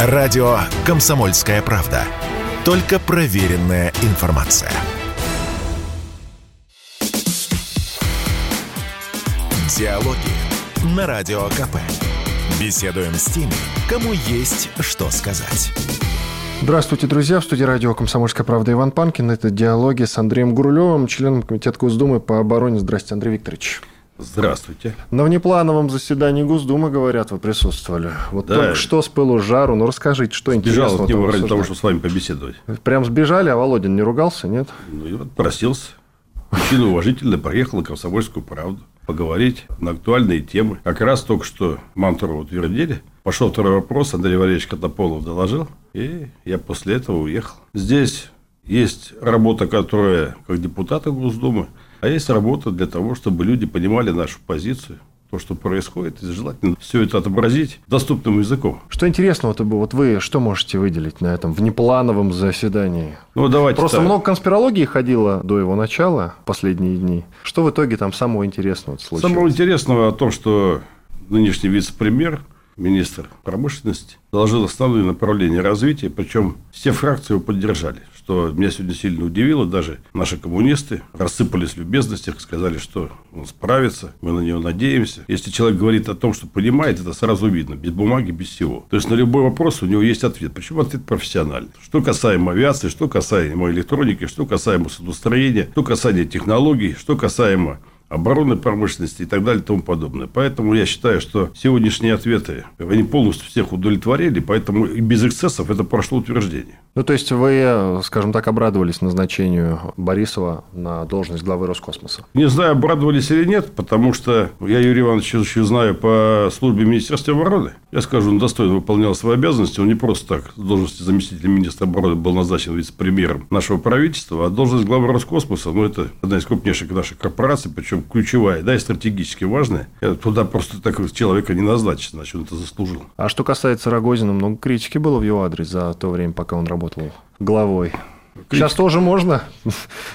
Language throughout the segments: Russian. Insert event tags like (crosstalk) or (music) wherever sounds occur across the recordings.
Радио «Комсомольская правда». Только проверенная информация. Диалоги на Радио КП. Беседуем с теми, кому есть что сказать. Здравствуйте, друзья. В студии радио «Комсомольская правда» Иван Панкин. Это диалоги с Андреем Гурулевым, членом Комитета Госдумы по обороне. Здравствуйте, Андрей Викторович. Здравствуйте. На внеплановом заседании Госдумы, говорят, вы присутствовали. Вот да. только что с пылу жару. Ну, расскажите, что Сбежал интересного. от него ради того, чтобы с вами побеседовать. Прям сбежали, а Володин не ругался, нет? Ну, и вот просился. Мужчина уважительно проехал на «Комсомольскую правду» поговорить на актуальные темы. Как раз только что Мантуру утвердили. Пошел второй вопрос, Андрей Валерьевич Котополов доложил, и я после этого уехал. Здесь есть работа, которая как депутата Госдумы, а есть работа для того, чтобы люди понимали нашу позицию, то, что происходит, и желательно все это отобразить доступным языком. Что интересного-то было? Вот вы что можете выделить на этом внеплановом заседании? Ну, давайте Просто так. много конспирологии ходило до его начала, последние дни. Что в итоге там самого интересного случилось? Самого интересного о том, что нынешний вице-премьер, министр промышленности, доложил основные направления развития, причем все фракции его поддержали, что меня сегодня сильно удивило. Даже наши коммунисты рассыпались в любезностях, сказали, что он справится, мы на него надеемся. Если человек говорит о том, что понимает, это сразу видно, без бумаги, без всего. То есть, на любой вопрос у него есть ответ. Причем ответ профессиональный. Что касаемо авиации, что касаемо электроники, что касаемо судостроения, что касаемо технологий, что касаемо оборонной промышленности и так далее и тому подобное. Поэтому я считаю, что сегодняшние ответы, они полностью всех удовлетворили, поэтому и без эксцессов это прошло утверждение. Ну, то есть, вы, скажем так, обрадовались назначению Борисова на должность главы Роскосмоса? Не знаю, обрадовались или нет, потому что я Юрия Ивановича еще знаю по службе Министерства обороны. Я скажу, он достойно выполнял свои обязанности. Он не просто так с должности заместителя министра обороны был назначен вице-премьером нашего правительства, а должность главы Роскосмоса, ну, это одна из крупнейших наших корпораций, причем ключевая, да, и стратегически важная. Туда просто так человека не назначить, значит, он это заслужил. А что касается Рогозина, много критики было в его адрес за то время, пока он работал главой. Критика. Сейчас тоже можно ну,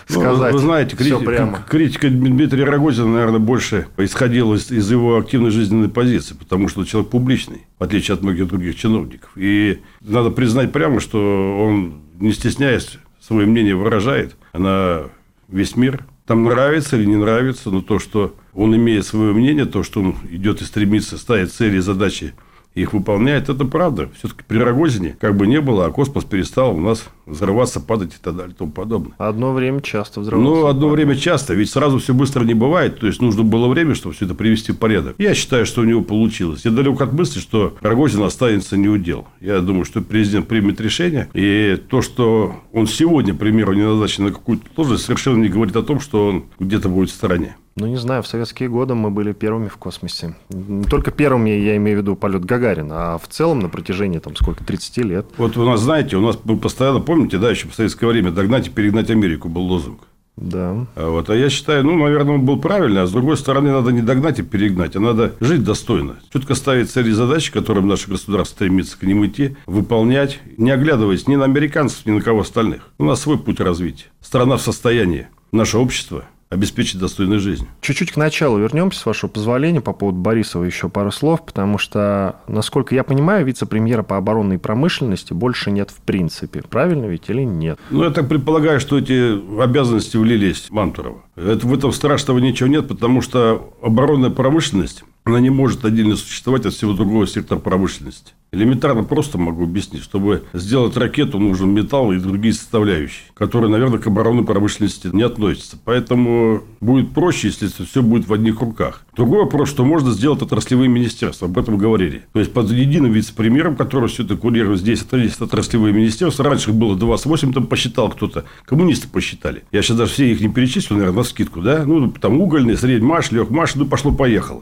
сказать. Вы знаете, критика, прямо. критика Дмитрия Рогозина, наверное, больше исходила из, из его активной жизненной позиции, потому что человек публичный, в отличие от многих других чиновников. И надо признать прямо, что он, не стесняясь, свое мнение выражает на весь мир. Там нравится или не нравится, но то, что он имеет свое мнение, то, что он идет и стремится ставить цели и задачи их выполняет, это правда. Все-таки при Рогозине как бы не было, а космос перестал у нас взрываться, падать и так далее и тому подобное. Одно время часто взрывался. Ну, одно падать. время часто, ведь сразу все быстро не бывает, то есть нужно было время, чтобы все это привести в порядок. Я считаю, что у него получилось. Я далек от мысли, что Рогозин останется не удел. Я думаю, что президент примет решение, и то, что он сегодня, к примеру, не назначен на какую-то должность, совершенно не говорит о том, что он где-то будет в стороне. Ну, не знаю, в советские годы мы были первыми в космосе. Не только первыми, я имею в виду полет Гагарина, а в целом на протяжении, там, сколько, 30 лет. Вот у нас, знаете, у нас постоянно, помните, да, еще в советское время догнать и перегнать Америку был лозунг. Да. А, вот, а я считаю, ну, наверное, он был правильный, а с другой стороны, надо не догнать и перегнать, а надо жить достойно. Четко ставить цели и задачи, к которым наше государство стремится к ним идти, выполнять, не оглядываясь ни на американцев, ни на кого остальных. У нас свой путь развития. Страна в состоянии, наше общество обеспечить достойную жизнь. Чуть-чуть к началу вернемся, с вашего позволения, по поводу Борисова еще пару слов, потому что, насколько я понимаю, вице-премьера по оборонной промышленности больше нет в принципе. Правильно ведь или нет? Ну, я так предполагаю, что эти обязанности влились Мантурова. Это, в этом страшного ничего нет, потому что оборонная промышленность она не может отдельно существовать от всего другого сектора промышленности. Элементарно просто могу объяснить. Чтобы сделать ракету, нужен металл и другие составляющие, которые, наверное, к оборонной промышленности не относятся. Поэтому будет проще, если все будет в одних руках. Другой вопрос, что можно сделать отраслевые министерства. Об этом говорили. То есть, под единым вице-премьером, который все это курирует здесь, есть отраслевые министерства. Раньше их было 28, там посчитал кто-то. Коммунисты посчитали. Я сейчас даже все их не перечислил, наверное, на скидку. Да? Ну, там угольный, среднемаш, легмаш, ну, пошло-поехало.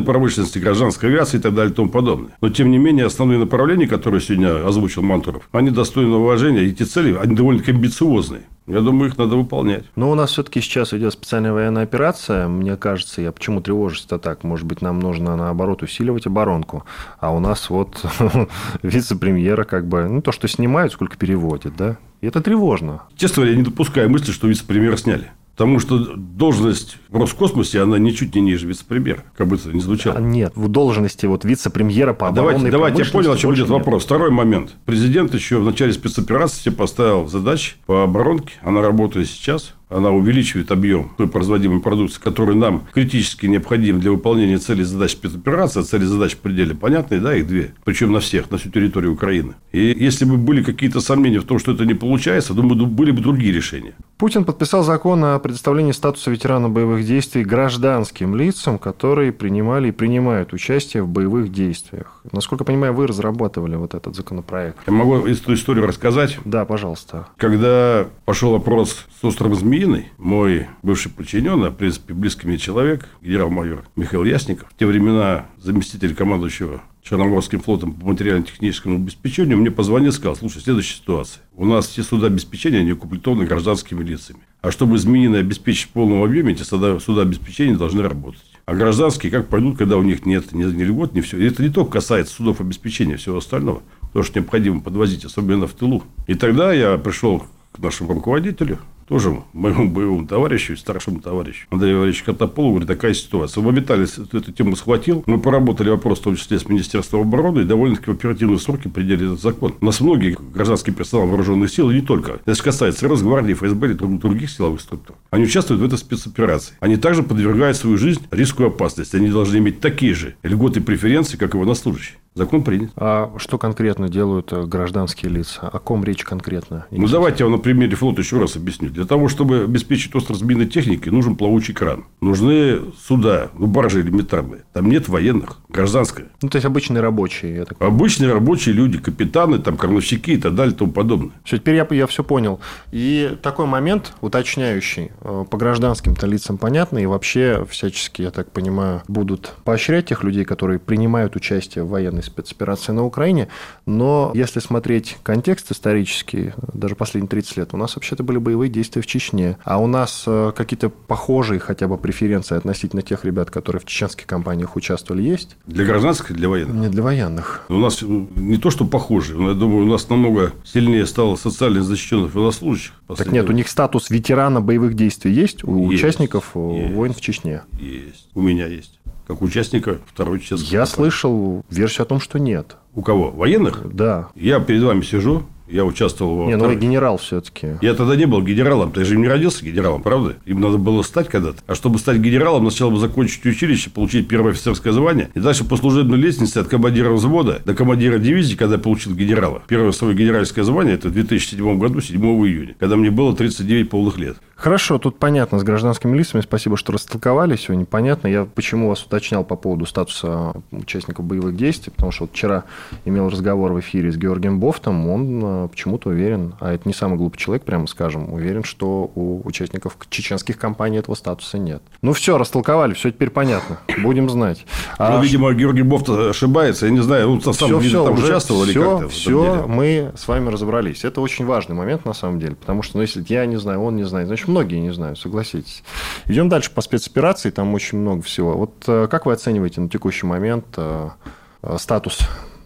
Авиационной промышленности, гражданской авиации и так далее и тому подобное. Но, тем не менее, основные направления, которые сегодня озвучил Мантуров, они достойны уважения. Эти цели, они довольно-таки амбициозные. Я думаю, их надо выполнять. Но у нас все-таки сейчас идет специальная военная операция. Мне кажется, я почему тревожусь-то так? Может быть, нам нужно, наоборот, усиливать оборонку. А у нас вот (laughs) вице-премьера как бы, ну, то, что снимают, сколько переводит, да? И это тревожно. Честно говоря, я не допускаю мысли, что вице-премьера сняли. Потому что должность в Роскосмосе, она ничуть не ниже вице-премьера, как бы это ни звучало. А нет, в должности вот вице-премьера по оборонной Давайте, давайте я понял, о чем идет вопрос. Второй момент. Президент еще в начале спецоперации поставил задачи по оборонке. Она работает сейчас она увеличивает объем той производимой продукции, который нам критически необходим для выполнения целей задач спецоперации. А цели задач в пределе понятные, да, их две. Причем на всех, на всю территорию Украины. И если бы были какие-то сомнения в том, что это не получается, думаю, были бы другие решения. Путин подписал закон о предоставлении статуса ветерана боевых действий гражданским лицам, которые принимали и принимают участие в боевых действиях. Насколько я понимаю, вы разрабатывали вот этот законопроект. Я могу эту историю рассказать? Да, пожалуйста. Когда пошел опрос с островом Змеиной, мой бывший подчиненный, а в принципе близкий мне человек, генерал-майор Михаил Ясников, в те времена заместитель командующего Черноморским флотом по материально-техническому обеспечению, мне позвонил и сказал, слушай, следующая ситуация. У нас все суда обеспечения не укомплектованы гражданскими лицами. А чтобы измененно обеспечить в полном объеме, эти суда, суда обеспечения должны работать. А гражданские как пойдут, когда у них нет ни, ни льгот, ни все. И это не только касается судов обеспечения, всего остального. То, что необходимо подвозить, особенно в тылу. И тогда я пришел к нашему руководителю, тоже моему боевому товарищу, старшему товарищу Андрею Ивановичу Картополу, говорит, такая ситуация. Моментально эту тему схватил. Мы поработали вопрос, в том числе с Министерством обороны, и довольно-таки в оперативные сроки приняли этот закон. У нас многие гражданские персонал вооруженных сил, и не только. Это касается Росгвардии, ФСБ и других силовых структур. Они участвуют в этой спецоперации. Они также подвергают свою жизнь риску и опасности. Они должны иметь такие же льготы и преференции, как и военнослужащие. Закон принят. А что конкретно делают э, гражданские лица? О ком речь конкретно? Ну, давайте я вам на примере флота еще раз объясню. Для того, чтобы обеспечить остров змеиной техники, нужен плавучий кран. Нужны суда, ну, баржи элементарные. Там нет военных, гражданское. Ну, то есть, обычные рабочие. Я так обычные рабочие люди, капитаны, там, крановщики и так далее и тому подобное. Все, теперь я, я все понял. И такой момент уточняющий. Э, по гражданским-то лицам понятно. И вообще всячески, я так понимаю, будут поощрять тех людей, которые принимают участие в военной военной спецоперации на Украине, но если смотреть контекст исторический, даже последние 30 лет, у нас вообще-то были боевые действия в Чечне, а у нас э, какие-то похожие хотя бы преференции относительно тех ребят, которые в чеченских компаниях участвовали, есть? Для гражданских или для военных? Не для военных. У нас э, не то, что похожие, я думаю, у нас намного сильнее стало социально защищенных военнослужащих. Так нет, у них статус ветерана боевых действий есть у есть, участников э, есть, войн в Чечне? Есть. У меня есть как участника второй части. Я слышал версию о том, что нет. У кого? Военных? Да. Я перед вами сижу, я участвовал в... Не, ну вы генерал все-таки. Я тогда не был генералом. Ты же не родился генералом, правда? Им надо было стать когда-то. А чтобы стать генералом, сначала бы закончить училище, получить первое офицерское звание. И дальше по служебной лестнице от командира взвода до командира дивизии, когда я получил генерала. Первое свое генеральское звание, это в 2007 году, 7 июня, когда мне было 39 полных лет. Хорошо, тут понятно с гражданскими лицами. Спасибо, что растолковали сегодня. Понятно. Я почему вас уточнял по поводу статуса участников боевых действий, потому что вот вчера имел разговор в эфире с Георгием Бофтом, он э, почему-то уверен, а это не самый глупый человек, прямо скажем, уверен, что у участников чеченских компаний этого статуса нет. Ну все, растолковали, все теперь понятно. Будем знать. А, ну, видимо, Георгий Бофт ошибается. Я не знаю, он на самом деле там уже участвовал все, или как-то. Все, мы с вами разобрались. Это очень важный момент на самом деле, потому что, ну, если я не знаю, он не знает, значит, многие не знают, согласитесь. Идем дальше по спецоперации, там очень много всего. Вот э, как вы оцениваете на текущий момент э, э, статус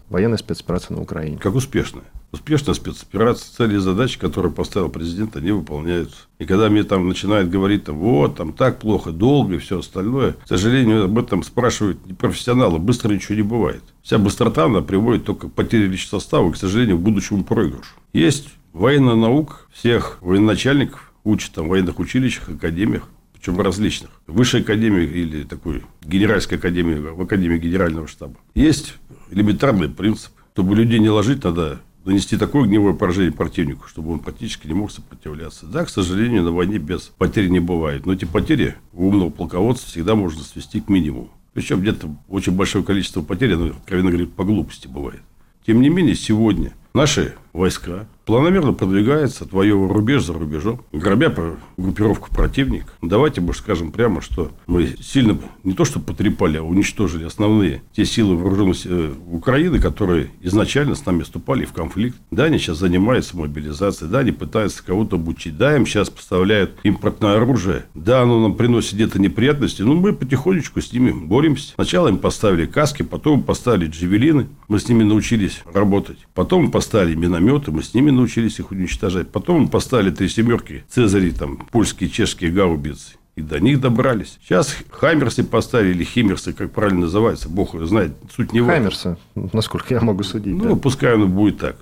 военной спецоперации на Украине? Как успешная. Успешная спецоперация, цели и задачи, которые поставил президент, они выполняются. И когда мне там начинают говорить, там, вот, там так плохо, долго и все остальное, к сожалению, об этом спрашивают не профессионалы, быстро ничего не бывает. Вся быстрота, она приводит только к потере личного состава и, к сожалению, к будущему проигрышу. Есть военная наука всех военачальников, учат там в военных училищах, академиях, причем различных. Высшей академии или такой генеральской академии, в академии генерального штаба. Есть элементарный принцип. Чтобы людей не ложить, надо нанести такое огневое поражение противнику, чтобы он практически не мог сопротивляться. Да, к сожалению, на войне без потерь не бывает. Но эти потери у умного полководца всегда можно свести к минимуму. Причем где-то очень большое количество потерь, оно, откровенно говоря, по глупости бывает. Тем не менее, сегодня наши войска планомерно продвигается, отвоевывая рубеж за рубежом, гробя группировку противника. Давайте мы скажем прямо, что мы сильно не то что потрепали, а уничтожили основные те силы вооруженных э, Украины, которые изначально с нами вступали в конфликт. Да, они сейчас занимаются мобилизацией, да, они пытаются кого-то обучить, да, им сейчас поставляют импортное оружие, да, оно нам приносит где-то неприятности, но мы потихонечку с ними боремся. Сначала им поставили каски, потом поставили джевелины, мы с ними научились работать, потом поставили минометы, минометы, мы с ними научились их уничтожать. Потом поставили три семерки, Цезари, там, польские, чешские гаубицы. И до них добрались. Сейчас Хаммерсы поставили, или Химмерсы, как правильно называется, бог его знает, суть не в Хаммерсы, насколько я могу судить. Ну, да. пускай оно будет так.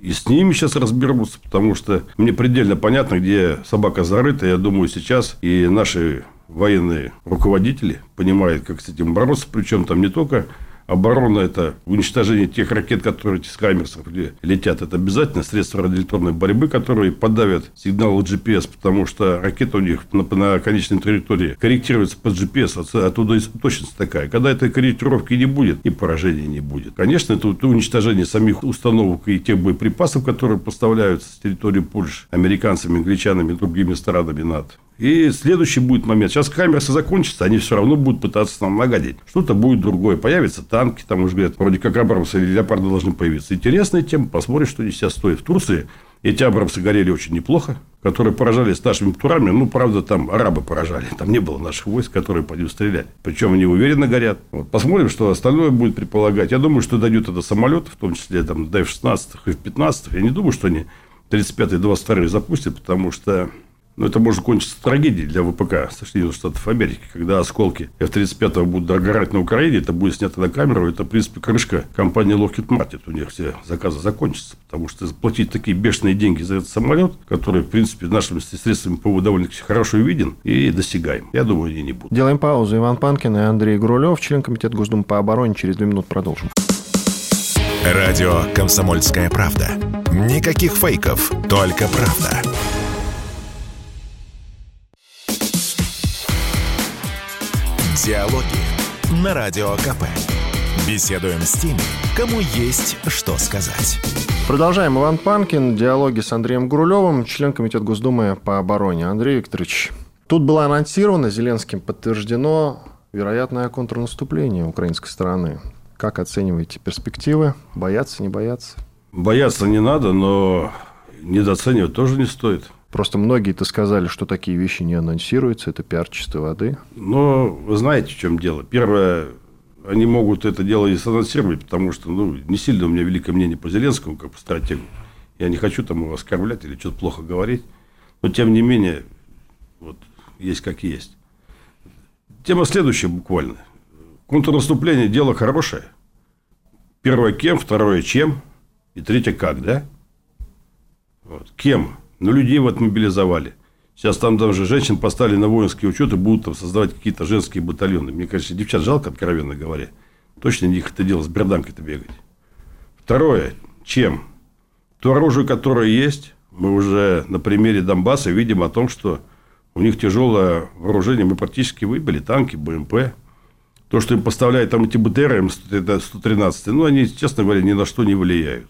И с ними сейчас разберутся, потому что мне предельно понятно, где собака зарыта. Я думаю, сейчас и наши военные руководители понимают, как с этим бороться. Причем там не только Оборона – это уничтожение тех ракет, которые с Хаймерсов летят. Это обязательно средство радиоэлектронной борьбы, которые подавят сигнал GPS, потому что ракета у них на, на конечной траектории корректируется под GPS, а оттуда точность такая. Когда этой корректировки не будет, и поражения не будет. Конечно, это уничтожение самих установок и тех боеприпасов, которые поставляются с территории Польши американцами, англичанами и другими странами НАТО. И следующий будет момент. Сейчас камерсы закончатся, они все равно будут пытаться нам нагадить. Что-то будет другое. Появятся танки, там уже говорят, вроде как Абрамсы или Леопарды должны появиться. Интересная тема. Посмотрим, что они сейчас стоят. В Турции эти Абрамсы горели очень неплохо, которые поражались нашими турами. Ну, правда, там арабы поражали. Там не было наших войск, которые по ним стреляли. Причем они уверенно горят. Вот. Посмотрим, что остальное будет предполагать. Я думаю, что дойдет это самолеты, в том числе там, до F-16 и F-15. Я не думаю, что они 35-й 22 запустят, потому что но это может кончиться трагедией для ВПК Соединенных Штатов Америки, когда осколки F-35 будут догорать на Украине, это будет снято на камеру, это, в принципе, крышка компании Lockheed Martin. У них все заказы закончатся, потому что заплатить такие бешеные деньги за этот самолет, который, в принципе, нашими средствами ПВО довольно хорошо виден и досягаем. Я думаю, они не будут. Делаем паузу. Иван Панкин и Андрей Грулев, член Комитета Госдумы по обороне. Через две минуты продолжим. Радио «Комсомольская правда». Никаких фейков, только правда. Диалоги на Радио КП. Беседуем с теми, кому есть что сказать. Продолжаем. Иван Панкин. Диалоги с Андреем Гурулевым, член Комитета Госдумы по обороне. Андрей Викторович, тут было анонсировано, Зеленским подтверждено вероятное контрнаступление украинской стороны. Как оцениваете перспективы? Бояться, не бояться? Бояться не надо, но недооценивать тоже не стоит. Просто многие-то сказали, что такие вещи не анонсируются, это пиар чистой воды. Но вы знаете, в чем дело. Первое, они могут это дело и санонсировать, потому что ну, не сильно у меня великое мнение по Зеленскому, как по стратегу. Я не хочу там его оскорблять или что-то плохо говорить. Но, тем не менее, вот, есть как есть. Тема следующая буквально. Контрнаступление – дело хорошее. Первое – кем, второе – чем, и третье – как, да? Вот. Кем? Но людей вот мобилизовали. Сейчас там даже женщин поставили на воинский учет и будут там создавать какие-то женские батальоны. Мне кажется, девчат жалко, откровенно говоря. Точно не их это дело с берданкой-то бегать. Второе. Чем? То оружие, которое есть, мы уже на примере Донбасса видим о том, что у них тяжелое вооружение. Мы практически выбили танки, БМП. То, что им поставляют там эти БТР, М113, ну, они, честно говоря, ни на что не влияют.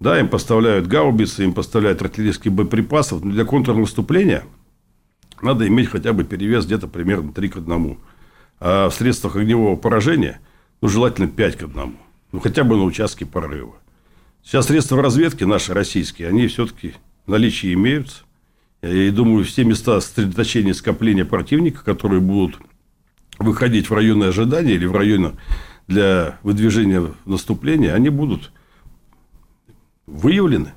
Да, им поставляют гаубицы, им поставляют артиллерийские боеприпасы. Но для контрнаступления надо иметь хотя бы перевес где-то примерно 3 к 1. А в средствах огневого поражения ну, желательно 5 к 1. Ну, хотя бы на участке прорыва. Сейчас средства разведки наши российские, они все-таки в наличии имеются. Я думаю, все места сосредоточения скопления противника, которые будут выходить в районы ожидания или в районы для выдвижения наступления, они будут выявлены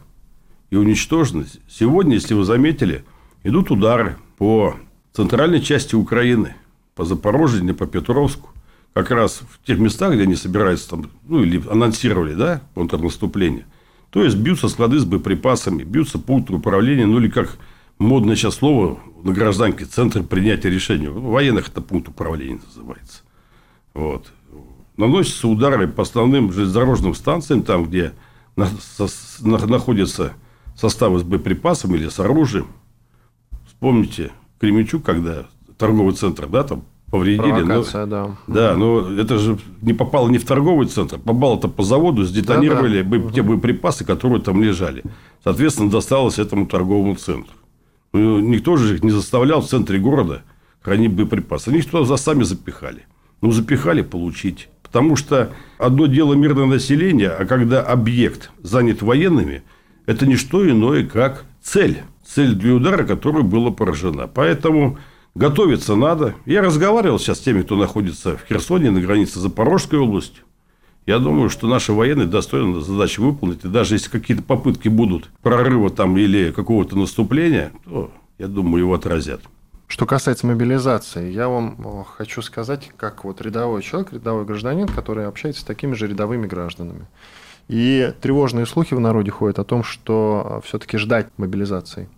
и уничтожены. Сегодня, если вы заметили, идут удары по центральной части Украины, по Запорожью, по Петровску. Как раз в тех местах, где они собираются, там, ну, или анонсировали, да, контрнаступление. То есть, бьются склады с боеприпасами, бьются пункты управления, ну, или как модное сейчас слово на гражданке, центр принятия решений. В военных это пункт управления называется. Вот. Наносятся удары по основным железнодорожным станциям, там, где находятся составы с боеприпасами или с оружием. Вспомните Кременчук, когда торговый центр, да, там повредили. Провокация, но, да. Да, но это же не попало не в торговый центр, попало это по заводу, сдетонировали да, да. те боеприпасы, которые там лежали. Соответственно, досталось этому торговому центру. Ну, никто же их не заставлял в центре города хранить боеприпасы. Они их туда за сами запихали. Ну, запихали, получить. Потому что одно дело мирное население, а когда объект занят военными, это не что иное, как цель. Цель для удара, которая была поражена. Поэтому готовиться надо. Я разговаривал сейчас с теми, кто находится в Херсоне, на границе Запорожской областью. Я думаю, что наши военные достойно задачи выполнить. И даже если какие-то попытки будут прорыва там или какого-то наступления, то, я думаю, его отразят. Что касается мобилизации, я вам хочу сказать, как вот рядовой человек, рядовой гражданин, который общается с такими же рядовыми гражданами. И тревожные слухи в народе ходят о том, что все-таки ждать мобилизации.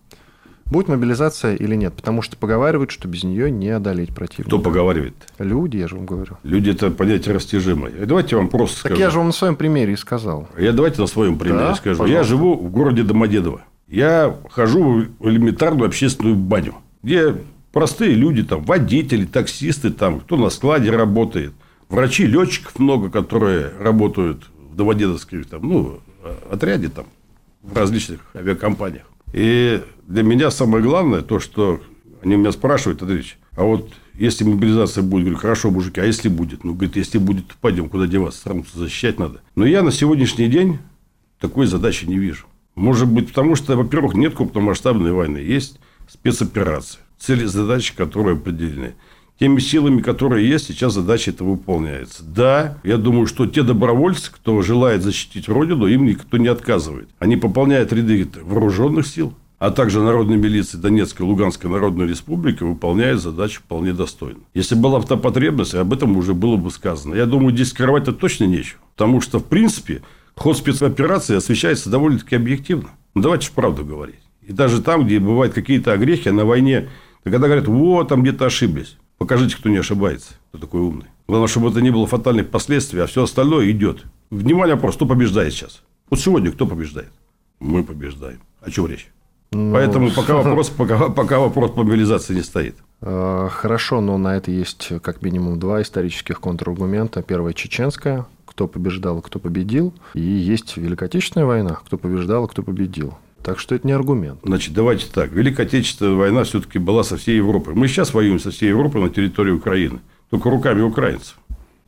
Будет мобилизация или нет? Потому что поговаривают, что без нее не одолеть противника. Кто поговаривает? Люди, я же вам говорю. Люди – это понятие растяжимое. Давайте я вам просто так скажу. Так я же вам на своем примере и сказал. Я давайте на своем примере да, скажу. Пожалуйста. Я живу в городе Домодедово. Я хожу в элементарную общественную баню, где простые люди, там, водители, таксисты, там, кто на складе работает, врачи, летчиков много, которые работают в Домодедовских там, ну, отряде там, в различных авиакомпаниях. И для меня самое главное то, что они меня спрашивают, Андреевич, а вот если мобилизация будет, говорю, хорошо, мужики, а если будет? Ну, говорит, если будет, то пойдем, куда деваться, страну защищать надо. Но я на сегодняшний день такой задачи не вижу. Может быть, потому что, во-первых, нет крупномасштабной войны, есть спецоперации, цели задачи, которые определены. Теми силами, которые есть, сейчас задача это выполняется. Да, я думаю, что те добровольцы, кто желает защитить Родину, им никто не отказывает. Они пополняют ряды вооруженных сил, а также народной милиции Донецкой и Луганской Народной Республики выполняет задачу вполне достойно. Если была бы та потребность, об этом уже было бы сказано. Я думаю, здесь скрывать-то точно нечего. Потому что, в принципе, ход спецоперации освещается довольно-таки объективно. Ну, давайте же правду говорить. И даже там, где бывают какие-то огрехи на войне, когда говорят, вот, там где-то ошиблись. Покажите, кто не ошибается, кто такой умный. Главное, чтобы это не было фатальных последствий, а все остальное идет. Внимание, вопрос, кто побеждает сейчас? Вот сегодня кто побеждает? Мы побеждаем. О чем речь? Ну... Поэтому пока (laughs) вопрос, пока, пока вопрос мобилизации не стоит. Хорошо, но на это есть как минимум два исторических контраргумента. Первая – чеченская, кто побеждал, кто победил. И есть Великая Отечественная война, кто побеждал, кто победил. Так что это не аргумент. Значит, давайте так. Великая Отечественная война все-таки была со всей Европой. Мы сейчас воюем со всей Европой на территории Украины. Только руками украинцев.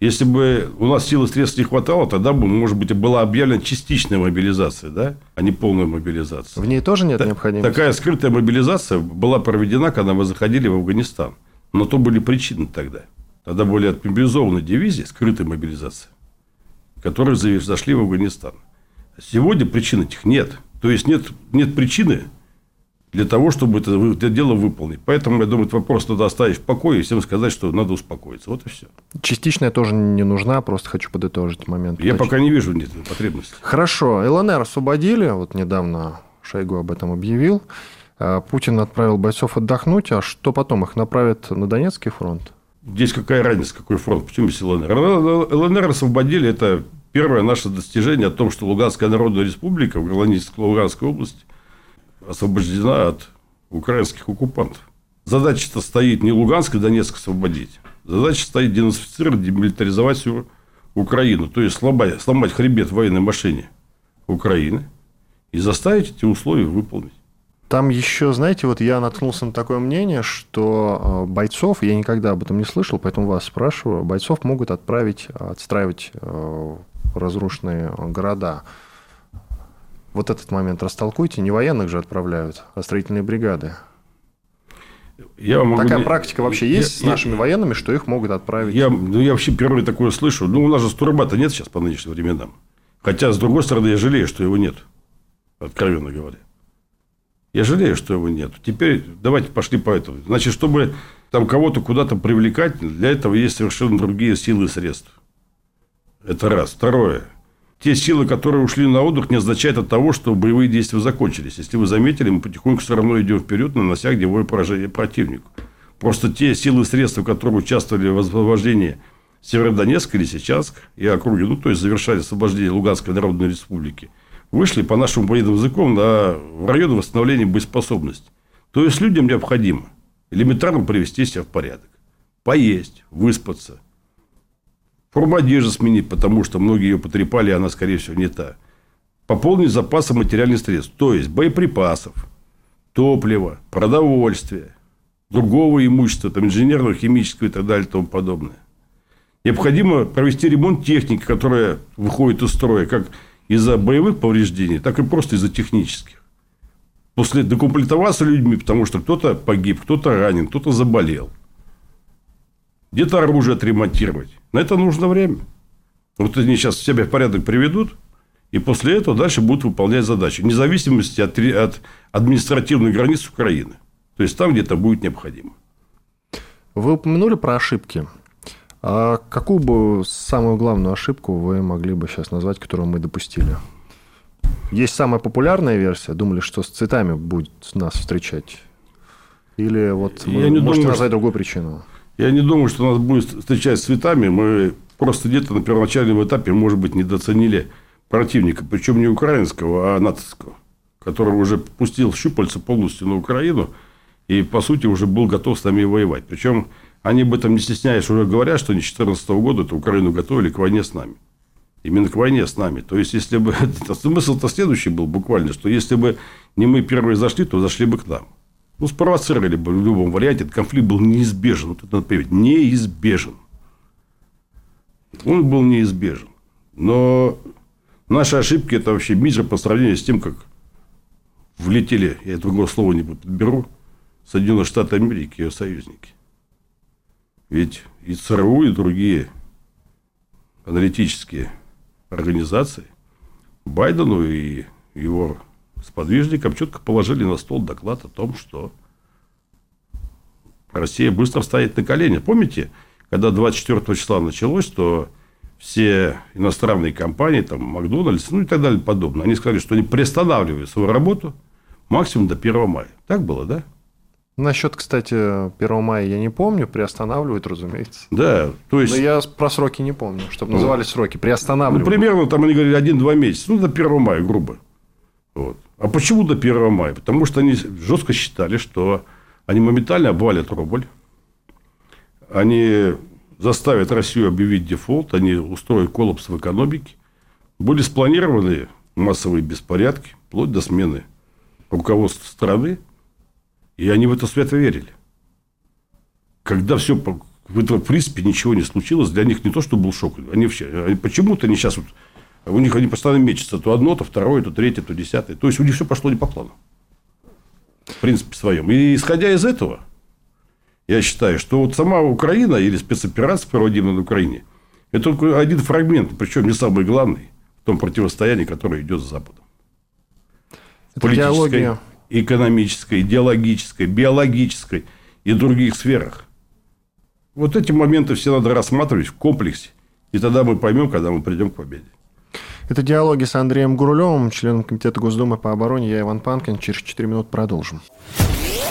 Если бы у нас сил и средств не хватало, тогда бы, может быть, была объявлена частичная мобилизация, да? а не полная мобилизация. В ней тоже нет необходимости? Такая скрытая мобилизация была проведена, когда мы заходили в Афганистан. Но то были причины тогда. Тогда были отмобилизованы дивизии, скрытой мобилизации, которые зашли в Афганистан. Сегодня причин этих нет. То есть, нет, нет причины для того, чтобы это, это дело выполнить. Поэтому, я думаю, этот вопрос надо оставить в покое и всем сказать, что надо успокоиться. Вот и все. Частичная тоже не нужна, просто хочу подытожить момент. Я пока не вижу нет потребности. Хорошо. ЛНР освободили, вот недавно Шойгу об этом объявил. А Путин отправил бойцов отдохнуть, а что потом? Их направят на Донецкий фронт? Здесь какая разница, какой фронт? Почему здесь ЛНР? ЛНР освободили, это первое наше достижение о том, что Луганская Народная Республика в Луганской области освобождена от украинских оккупантов. Задача-то стоит не Луганск и Донецк освободить. Задача стоит денацифицировать, демилитаризовать всю Украину. То есть, сломать, сломать хребет военной машине Украины и заставить эти условия выполнить. Там еще, знаете, вот я наткнулся на такое мнение, что э, бойцов, я никогда об этом не слышал, поэтому вас спрашиваю, бойцов могут отправить, отстраивать э, разрушенные города. Вот этот момент растолкуйте. Не военных же отправляют, а строительные бригады. Я могу... Такая практика вообще есть я, с нашими я... военными, что их могут отправить? Я, ну, я вообще впервые такое слышу. Ну, у нас же Стурбата нет сейчас по нынешним временам. Хотя, с другой стороны, я жалею, что его нет. Откровенно говоря. Я жалею, что его нет. Теперь давайте пошли по этому. Значит, чтобы там кого-то куда-то привлекать, для этого есть совершенно другие силы и средства. Это раз. Второе. Те силы, которые ушли на отдых, не означает от того, что боевые действия закончились. Если вы заметили, мы потихоньку все равно идем вперед, нанося огневое поражение противнику. Просто те силы и средства, которые участвовали в освобождении Северодонецка или Сечанск и округи, ну, то есть, завершали освобождение Луганской Народной Республики, вышли, по нашему военным языкам, на, в районы восстановления боеспособности. То есть, людям необходимо элементарно привести себя в порядок. Поесть, выспаться – Форму одежды сменить, потому что многие ее потрепали, и она, скорее всего, не та. Пополнить запасы материальных средств, то есть боеприпасов, топлива, продовольствия, другого имущества, там, инженерного, химического и так далее и тому подобное. Необходимо провести ремонт техники, которая выходит из строя, как из-за боевых повреждений, так и просто из-за технических. После докомплектоваться людьми, потому что кто-то погиб, кто-то ранен, кто-то заболел. Где-то оружие отремонтировать. На это нужно время. Вот они сейчас себя в порядок приведут, и после этого дальше будут выполнять задачи, вне зависимости от, от административной границы Украины. То есть, там где-то будет необходимо. Вы упомянули про ошибки. А какую бы самую главную ошибку вы могли бы сейчас назвать, которую мы допустили? Есть самая популярная версия. Думали, что с цветами будет нас встречать. Или вот вы я не можете думаю, назвать другую причину? Я не думаю, что нас будет встречать с цветами. Мы просто где-то на первоначальном этапе, может быть, недооценили противника. Причем не украинского, а натовского. Который уже пустил щупальца полностью на Украину. И, по сути, уже был готов с нами воевать. Причем они об этом не стесняясь уже говорят, что они с 2014 года эту Украину готовили к войне с нами. Именно к войне с нами. То есть, если бы... (laughs) Смысл-то следующий был буквально, что если бы не мы первые зашли, то зашли бы к нам. Ну, спровоцировали бы в любом варианте. Этот конфликт был неизбежен. Вот это надо понимать. Неизбежен. Он был неизбежен. Но наши ошибки – это вообще мизер по сравнению с тем, как влетели, я другого слова не подберу, Соединенные Штаты Америки и ее союзники. Ведь и ЦРУ, и другие аналитические организации Байдену и его сподвижникам четко положили на стол доклад о том, что Россия быстро встанет на колени. Помните, когда 24 числа началось, то все иностранные компании, там, Макдональдс, ну и так далее подобное, они сказали, что они приостанавливают свою работу максимум до 1 мая. Так было, да? Насчет, кстати, 1 мая я не помню, приостанавливают, разумеется. Да, то есть... Но я про сроки не помню, чтобы ну, назывались сроки, приостанавливают. Ну, примерно там они говорили 1-2 месяца, ну, до 1 мая, грубо. Вот. А почему до 1 мая? Потому что они жестко считали, что они моментально обвалят рубль, они заставят Россию объявить дефолт, они устроят коллапс в экономике. Были спланированы массовые беспорядки, вплоть до смены руководства страны. И они в это свято верили. Когда все, в принципе, ничего не случилось, для них не то, что был шок. Они они почему-то они сейчас вот, у них они постоянно мечутся. То одно, то второе, то третье, то десятое. То есть, у них все пошло не по плану. В принципе, своем. И исходя из этого, я считаю, что вот сама Украина или спецоперация, проводимая на Украине, это только один фрагмент, причем не самый главный, в том противостоянии, которое идет с Западом. Это Политической, экономической, идеологической, биологической и других сферах. Вот эти моменты все надо рассматривать в комплексе. И тогда мы поймем, когда мы придем к победе. Это диалоги с Андреем Гурулевым, членом Комитета Госдумы по обороне. Я Иван Панкин. Через 4 минут продолжим.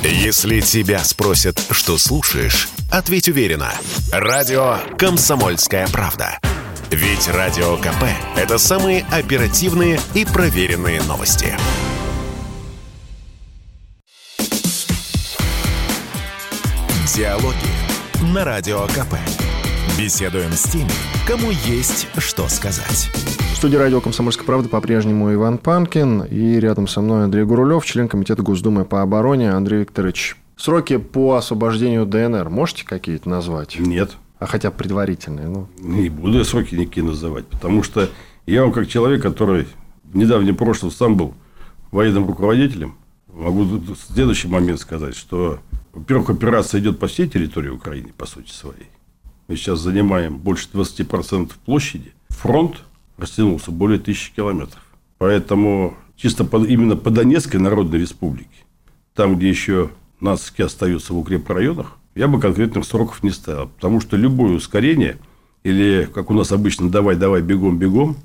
Если тебя спросят, что слушаешь, ответь уверенно. Радио «Комсомольская правда». Ведь Радио КП – это самые оперативные и проверенные новости. Диалоги на Радио КП. Беседуем с теми, кому есть что сказать. В студии радио «Комсомольская правда» по-прежнему Иван Панкин. И рядом со мной Андрей Гурулев, член Комитета Госдумы по обороне. Андрей Викторович, сроки по освобождению ДНР можете какие-то назвать? Нет. А хотя бы предварительные? Ну. Не буду я сроки никакие называть. Потому что я вам, как человек, который в недавнем прошлом сам был военным руководителем, могу в следующий момент сказать, что, во-первых, операция идет по всей территории Украины, по сути своей. Мы сейчас занимаем больше 20% площади. Фронт растянулся более тысячи километров. Поэтому чисто по, именно по Донецкой Народной Республике, там, где еще нацики остаются в укрепрайонах, я бы конкретных сроков не ставил. Потому что любое ускорение, или, как у нас обычно, давай-давай, бегом-бегом,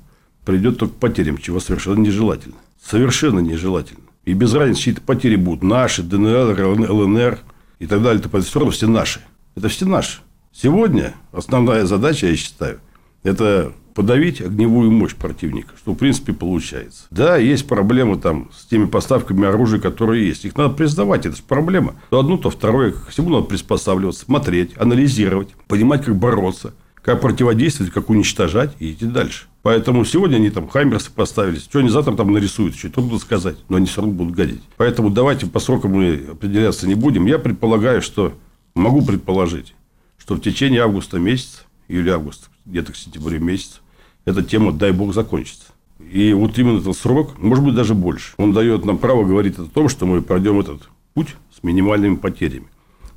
придет только к потерям, чего совершенно нежелательно. Совершенно нежелательно. И без разницы, чьи-то потери будут наши, ДНР, ЛНР и так далее. Это все равно все наши. Это все наши. Сегодня основная задача, я считаю, это подавить огневую мощь противника, что в принципе получается. Да, есть проблемы там с теми поставками оружия, которые есть. Их надо признавать, это же проблема. То одно, то второе. К всему надо приспосабливаться, смотреть, анализировать, понимать, как бороться, как противодействовать, как уничтожать и идти дальше. Поэтому сегодня они там хаймерсы поставили. Что они завтра там нарисуют, что трудно сказать, но они все равно будут годить. Поэтому давайте по срокам мы определяться не будем. Я предполагаю, что могу предположить, что в течение августа месяца, июля-августа, где-то к сентябрю месяца, эта тема, дай бог, закончится. И вот именно этот срок, может быть, даже больше, он дает нам право говорить о том, что мы пройдем этот путь с минимальными потерями.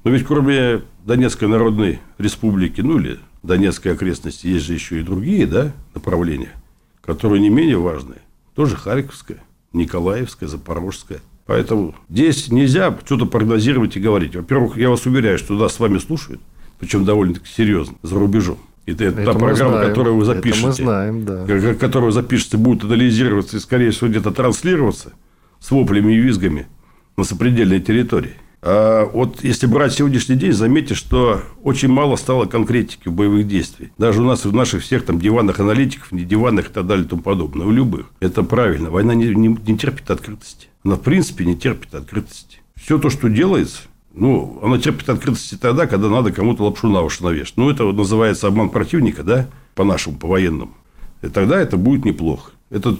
Но ведь кроме Донецкой Народной Республики, ну или Донецкой окрестности, есть же еще и другие да, направления, которые не менее важные. Тоже Харьковская, Николаевская, Запорожская. Поэтому здесь нельзя что-то прогнозировать и говорить. Во-первых, я вас уверяю, что да, с вами слушают, причем довольно-таки серьезно, за рубежом. Это, это та программа, знаем. которую вы запишете. Это мы знаем, да. Которую запишете, будет анализироваться и, скорее всего, где-то транслироваться с воплями и визгами на сопредельной территории. А вот если брать сегодняшний день, заметьте, что очень мало стало конкретики в боевых действиях. Даже у нас в наших всех там диванных аналитиков, не диванных и так далее и тому подобное. У любых. Это правильно. Война не, не, не терпит открытости. Она в принципе не терпит открытости. Все то, что делается, ну, она терпит открытости тогда, когда надо кому-то лапшу на уши навешать. Ну, это называется обман противника, да, по-нашему, по-военному. И тогда это будет неплохо. Это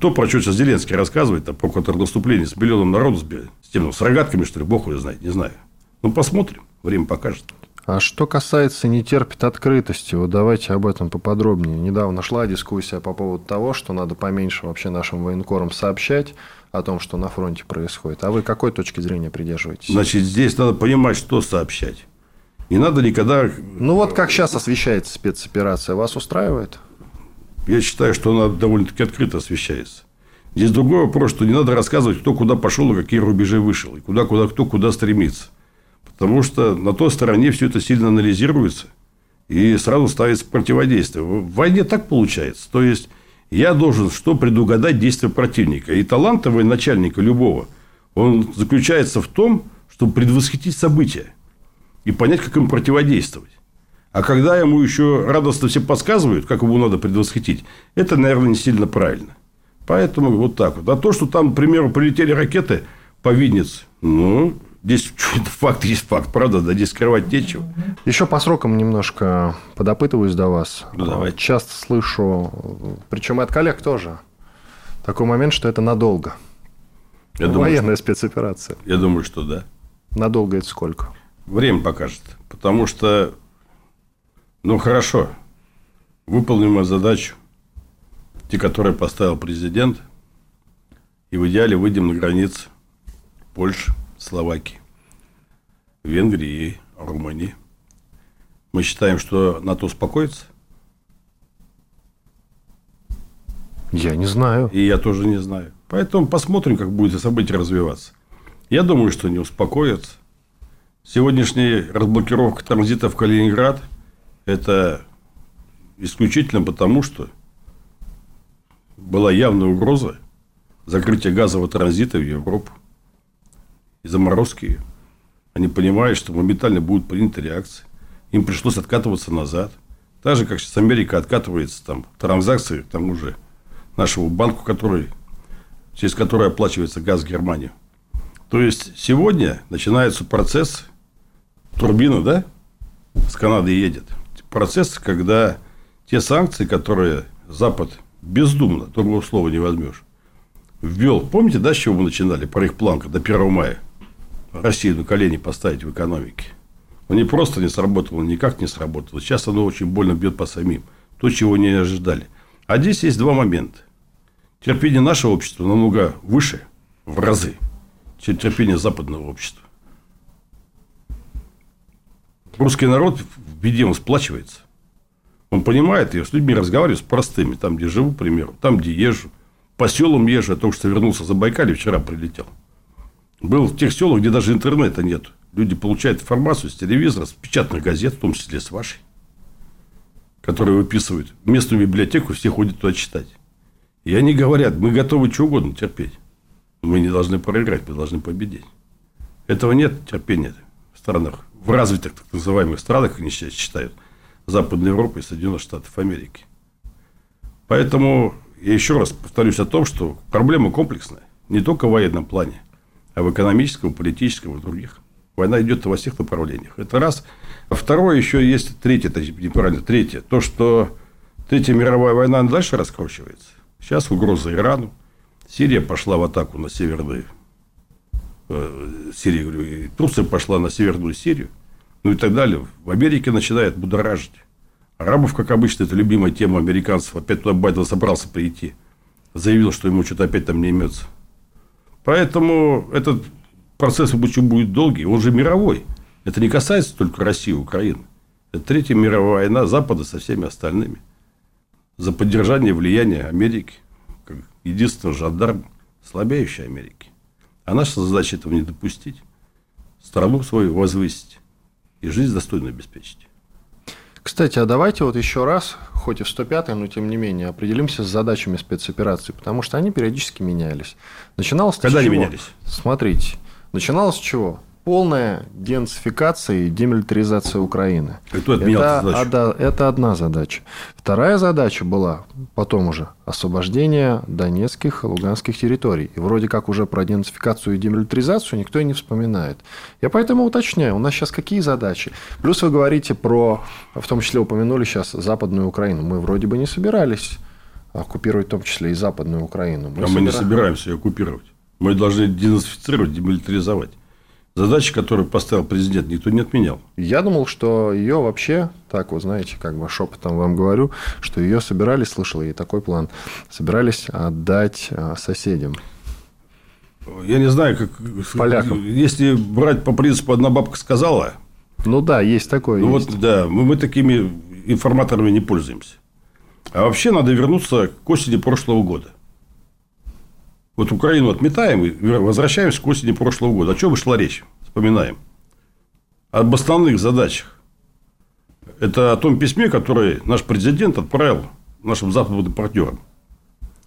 то, про что сейчас Зеленский рассказывает, там, про контрнаступление с миллионом народу, с, с, тем, с рогатками, что ли, бог его знает, не знаю. Ну, посмотрим, время покажет. А что касается не терпит открытости, вот давайте об этом поподробнее. Недавно шла дискуссия по поводу того, что надо поменьше вообще нашим военкорам сообщать о том, что на фронте происходит. А вы какой точки зрения придерживаетесь? Значит, здесь надо понимать, что сообщать. Не надо никогда... Ну, вот как сейчас освещается спецоперация, вас устраивает? Я считаю, что она довольно-таки открыто освещается. Здесь другой вопрос, что не надо рассказывать, кто куда пошел и какие рубежи вышел, и куда, куда, кто куда стремится. Потому что на той стороне все это сильно анализируется и сразу ставится противодействие. В войне так получается. То есть, я должен что предугадать действия противника. И талант начальника любого, он заключается в том, чтобы предвосхитить события и понять, как им противодействовать. А когда ему еще радостно все подсказывают, как его надо предвосхитить, это, наверное, не сильно правильно. Поэтому вот так вот. А то, что там, к примеру, прилетели ракеты по Виннице, ну, здесь (laughs) факт есть факт, правда, да здесь скрывать нечего. Еще по срокам немножко подопытываюсь до вас. Ну, давай. Часто слышу, причем и от коллег тоже, такой момент, что это надолго. Я Военная думаю, спецоперация. Я думаю, что да. Надолго это сколько? Время покажет. Потому что ну, хорошо. Выполним задачу, те, которые поставил президент, и в идеале выйдем на границы Польши, Словакии, Венгрии и Румынии. Мы считаем, что НАТО успокоится? Я не знаю. И я тоже не знаю. Поэтому посмотрим, как будет событие развиваться. Я думаю, что не успокоится. Сегодняшняя разблокировка транзита в Калининград – это исключительно потому, что была явная угроза закрытия газового транзита в Европу и заморозки ее. Они понимают, что моментально будут приняты реакции. Им пришлось откатываться назад. Так же, как сейчас Америка откатывается там, транзакции тому же нашему банку, который, через который оплачивается газ в Германию. То есть, сегодня начинается процесс, турбина, да, с Канады едет – процесс, когда те санкции, которые Запад бездумно, другого слова не возьмешь, ввел. Помните, да, с чего мы начинали? Про их план, до 1 мая. Россию на колени поставить в экономике. Но не просто не сработало, никак не сработало. Сейчас оно очень больно бьет по самим. То, чего не ожидали. А здесь есть два момента. Терпение нашего общества намного выше, в разы, чем терпение западного общества. Русский народ беде он сплачивается. Он понимает, я с людьми разговариваю, с простыми, там, где живу, к примеру, там, где езжу. По селам езжу, я только что вернулся за Байкале, вчера прилетел. Был в тех селах, где даже интернета нет. Люди получают информацию с телевизора, с печатных газет, в том числе с вашей, которые выписывают. Местную библиотеку все ходят туда читать. И они говорят, мы готовы что угодно терпеть. Мы не должны проиграть, мы должны победить. Этого нет терпения в странах в развитых так называемых странах, они сейчас считают, Западной Европы и Соединенных Штатов Америки. Поэтому я еще раз повторюсь о том, что проблема комплексная. Не только в военном плане, а в экономическом, политическом и других. Война идет во всех направлениях. Это раз. А второе, еще есть третье, неправильно, третье. То, что Третья мировая война дальше раскручивается. Сейчас угроза Ирану. Сирия пошла в атаку на северные Э, Сирии, говорю, Турция пошла на Северную Сирию, ну и так далее. В Америке начинает будоражить. Арабов, как обычно, это любимая тема американцев. Опять туда Байден собрался прийти. Заявил, что ему что-то опять там не имется. Поэтому этот процесс очень будет долгий. Он же мировой. Это не касается только России и Украины. Это Третья мировая война Запада со всеми остальными. За поддержание влияния Америки, как единственного жандарма слабеющей Америки. А наша задача этого не допустить. Страну свою возвысить и жизнь достойно обеспечить. Кстати, а давайте вот еще раз, хоть и в 105-й, но тем не менее, определимся с задачами спецоперации, потому что они периодически менялись. Начиналось Когда они менялись? Смотрите, начиналось с чего? Полная денацификация и демилитаризация Украины. Кто отменял это, задачу? ода- это одна задача. Вторая задача была потом уже освобождение донецких и луганских территорий. И вроде как уже про денацификацию и демилитаризацию никто и не вспоминает. Я поэтому уточняю, у нас сейчас какие задачи? Плюс вы говорите про, в том числе упомянули сейчас Западную Украину. Мы вроде бы не собирались оккупировать в том числе и Западную Украину. а мы не собира- собираемся ее оккупировать. Мы должны денацифицировать, демилитаризовать. Задачи, которые поставил президент, никто не отменял. Я думал, что ее вообще, так вот, знаете, как бы шепотом вам говорю, что ее собирались, слышал и такой план, собирались отдать а, соседям. Я не знаю, как... Полякам. Если брать по принципу «одна бабка сказала», Ну да, есть такое. ну есть. вот, да, мы, мы такими информаторами не пользуемся. А вообще надо вернуться к осени прошлого года. Вот Украину отметаем и возвращаемся к осени прошлого года. О чем шла речь? Вспоминаем. Об основных задачах. Это о том письме, которое наш президент отправил нашим западным партнерам.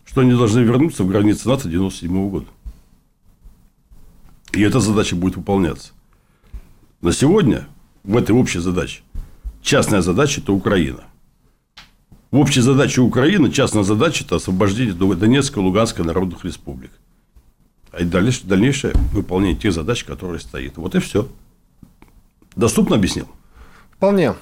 Что они должны вернуться в границы НАТО 97 года. И эта задача будет выполняться. На сегодня в этой общей задаче частная задача – это Украина. В общей задаче Украины частная задача – это освобождение Донецкой и Луганской народных республик. А дальнейшее, дальнейшее выполнение тех задач, которые стоит. Вот и все. Доступно объяснил? Вполне.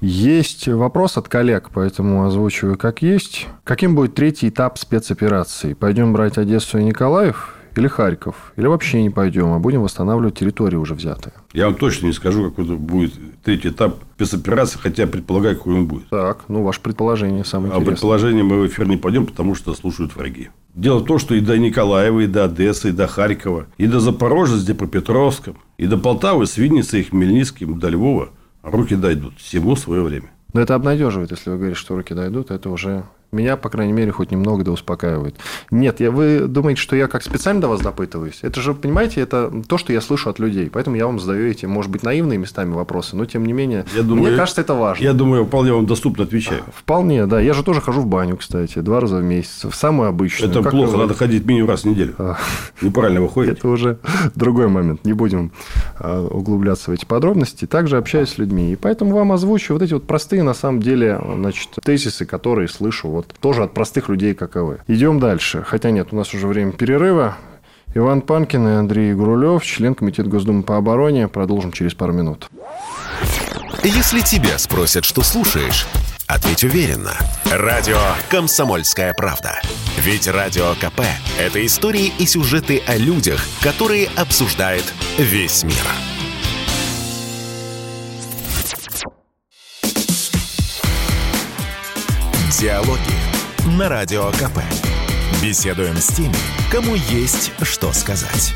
Есть вопрос от коллег, поэтому озвучиваю как есть. Каким будет третий этап спецоперации? Пойдем брать Одессу и Николаев или Харьков? Или вообще не пойдем, а будем восстанавливать территории уже взятые? Я вам точно не скажу, какой это будет третий этап спецоперации, хотя предполагаю, какой он будет. Так, ну, ваше предположение самое А интересное. предположение мы в эфир не пойдем, потому что слушают враги. Дело в том, что и до Николаева, и до Одессы, и до Харькова, и до Запорожья с Днепропетровском, и до Полтавы с Винницей, и Хмельницким, и до Львова руки дойдут. Всему свое время. Но это обнадеживает, если вы говорите, что руки дойдут, это уже меня, по крайней мере, хоть немного да успокаивает. Нет, я, вы думаете, что я как специально до вас допытываюсь? Это же, понимаете, это то, что я слышу от людей. Поэтому я вам задаю эти, может быть, наивные местами вопросы, но тем не менее, Я думаю, мне кажется, это важно. Я думаю, вполне вам доступно отвечаю. Вполне, да. Я же тоже хожу в баню, кстати, два раза в месяц. В самую обычную. Это Как плохо, вы. надо ходить минимум раз в неделю. А. Неправильно выходит. Это уже другой момент. Не будем а, углубляться в эти подробности. Также общаюсь с людьми. И поэтому вам озвучу вот эти вот простые, на самом деле, значит, тезисы, которые слышу вот тоже от простых людей, как и вы. Идем дальше. Хотя нет, у нас уже время перерыва. Иван Панкин и Андрей Гурулев, член Комитета Госдумы по обороне. Продолжим через пару минут. Если тебя спросят, что слушаешь, ответь уверенно. Радио «Комсомольская правда». Ведь Радио КП – это истории и сюжеты о людях, которые обсуждает весь мир. Диалоги на Радио КП. Беседуем с теми, кому есть что сказать.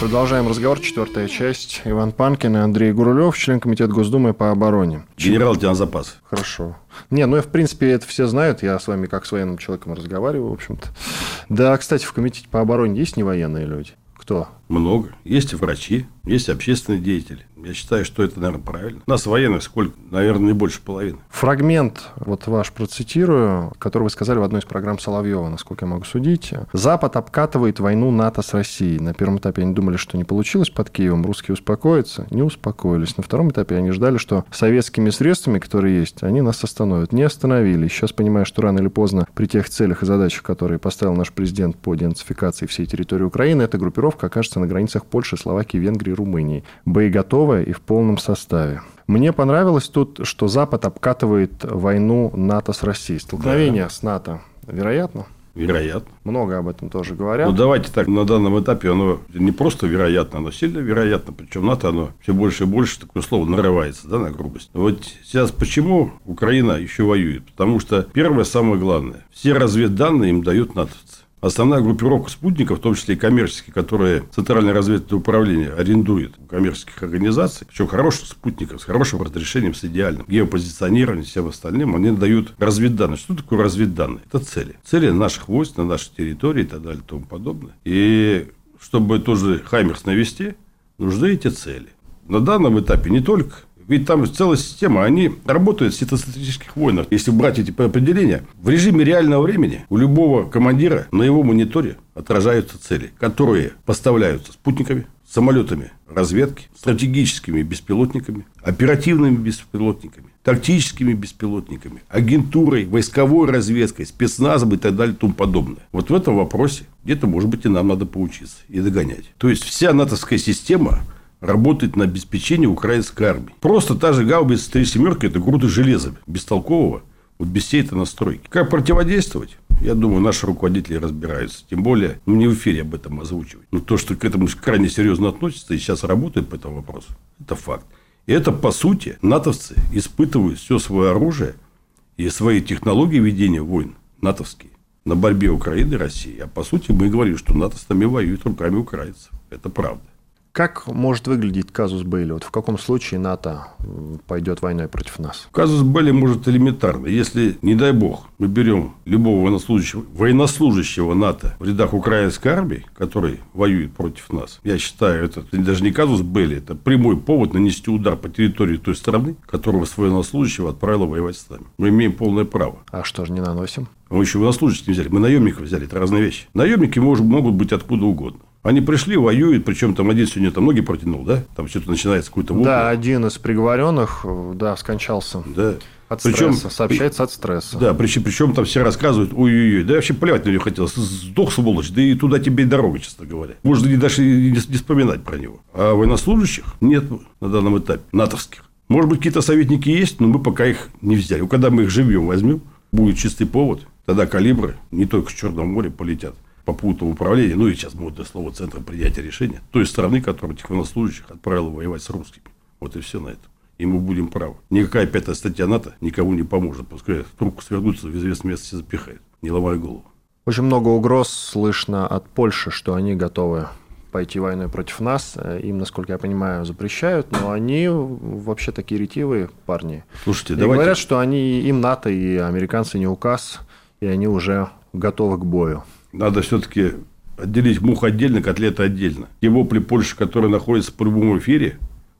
Продолжаем разговор. Четвертая часть. Иван Панкин и Андрей Гурулев, член Комитета Госдумы по обороне. Генерал запас. Хорошо. Не, ну, я, в принципе, это все знают. Я с вами как с военным человеком разговариваю, в общем-то. Да, кстати, в Комитете по обороне есть невоенные люди? Кто? Много. Есть и врачи, есть общественные деятели. Я считаю, что это, наверное, правильно. Нас военных сколько? Наверное, не больше половины. Фрагмент, вот ваш процитирую, который вы сказали в одной из программ Соловьева, насколько я могу судить. Запад обкатывает войну НАТО с Россией. На первом этапе они думали, что не получилось под Киевом, русские успокоятся. Не успокоились. На втором этапе они ждали, что советскими средствами, которые есть, они нас остановят. Не остановили. Сейчас понимаю, что рано или поздно при тех целях и задачах, которые поставил наш президент по денацификации всей территории Украины, эта группировка окажется на границах Польши, Словакии, Венгрии, Румынии. Боеготовая и в полном составе. Мне понравилось тут, что Запад обкатывает войну НАТО с Россией. Столкновение с НАТО вероятно? Вероятно. Много об этом тоже говорят. Ну, давайте так, на данном этапе оно не просто вероятно, оно сильно вероятно. Причем НАТО, оно все больше и больше, такое слово, нарывается да, на грубость. Вот сейчас почему Украина еще воюет? Потому что первое, самое главное, все разведданные им дают натовцы. Основная группировка спутников, в том числе и коммерческие, которые Центральное разведывательное управление арендует у коммерческих организаций, причем хороших спутников, с хорошим разрешением, с идеальным геопозиционированием, всем остальным, они дают разведданные. Что такое разведданные? Это цели. Цели наших войск на нашей территории и так далее и тому подобное. И чтобы тоже Хаймерс навести, нужны эти цели. На данном этапе не только ведь там целая система, они работают в светостатических войнах. Если брать эти определения, в режиме реального времени у любого командира на его мониторе отражаются цели, которые поставляются спутниками, самолетами разведки, стратегическими беспилотниками, оперативными беспилотниками, тактическими беспилотниками, агентурой, войсковой разведкой, спецназом и так далее и тому подобное. Вот в этом вопросе где-то, может быть, и нам надо поучиться и догонять. То есть, вся натовская система работает на обеспечение украинской армии. Просто та же гаубица три семерки – это груда железа бестолкового, вот без всей этой настройки. Как противодействовать? Я думаю, наши руководители разбираются. Тем более, ну, не в эфире об этом озвучивать. Но то, что к этому крайне серьезно относятся и сейчас работают по этому вопросу, это факт. И это, по сути, натовцы испытывают все свое оружие и свои технологии ведения войн натовские на борьбе Украины и России. А по сути, мы говорим, что НАТО с нами воюет руками украинцев. Это правда. Как может выглядеть казус Белли? Вот в каком случае НАТО пойдет войной против нас? Казус Белли может элементарно. Если, не дай бог, мы берем любого военнослужащего, военнослужащего НАТО в рядах украинской армии, который воюет против нас, я считаю, это даже не казус Белли, это прямой повод нанести удар по территории той страны, которого с военнослужащего отправила воевать с нами. Мы имеем полное право. А что же не наносим? Мы еще военнослужащих не взяли, мы наемников взяли, это разные вещи. Наемники могут быть откуда угодно. Они пришли, воюют, причем там один сегодня там ноги протянул, да? Там что-то начинается какой-то вопль. Да, один из приговоренных, да, скончался. Да. От причем, стресса, сообщается от стресса. Да, причем, причем там все рассказывают, ой-ой-ой, да вообще плевать на него хотелось, сдох сволочь, да и туда тебе и дорога, честно говоря. Можно не даже не, не вспоминать про него. А военнослужащих нет на данном этапе, натовских. Может быть, какие-то советники есть, но мы пока их не взяли. Когда мы их живьем возьмем, будет чистый повод, тогда калибры не только с Черного моря полетят попутного управления, ну и сейчас модное слово центра принятия решения, той страны, которая этих военнослужащих отправила воевать с русскими. Вот и все на этом. И мы будем правы. Никакая пятая статья НАТО никому не поможет. Пускай трубку свернутся, в известное место все запихают, не ломая голову. Очень много угроз слышно от Польши, что они готовы пойти войной против нас. Им, насколько я понимаю, запрещают, но они вообще такие ретивые парни. Слушайте, и давайте... говорят, что они, им НАТО и американцы не указ, и они уже готовы к бою надо все-таки отделить мух отдельно, котлеты отдельно. Те вопли Польши, которые находятся по любому эфире,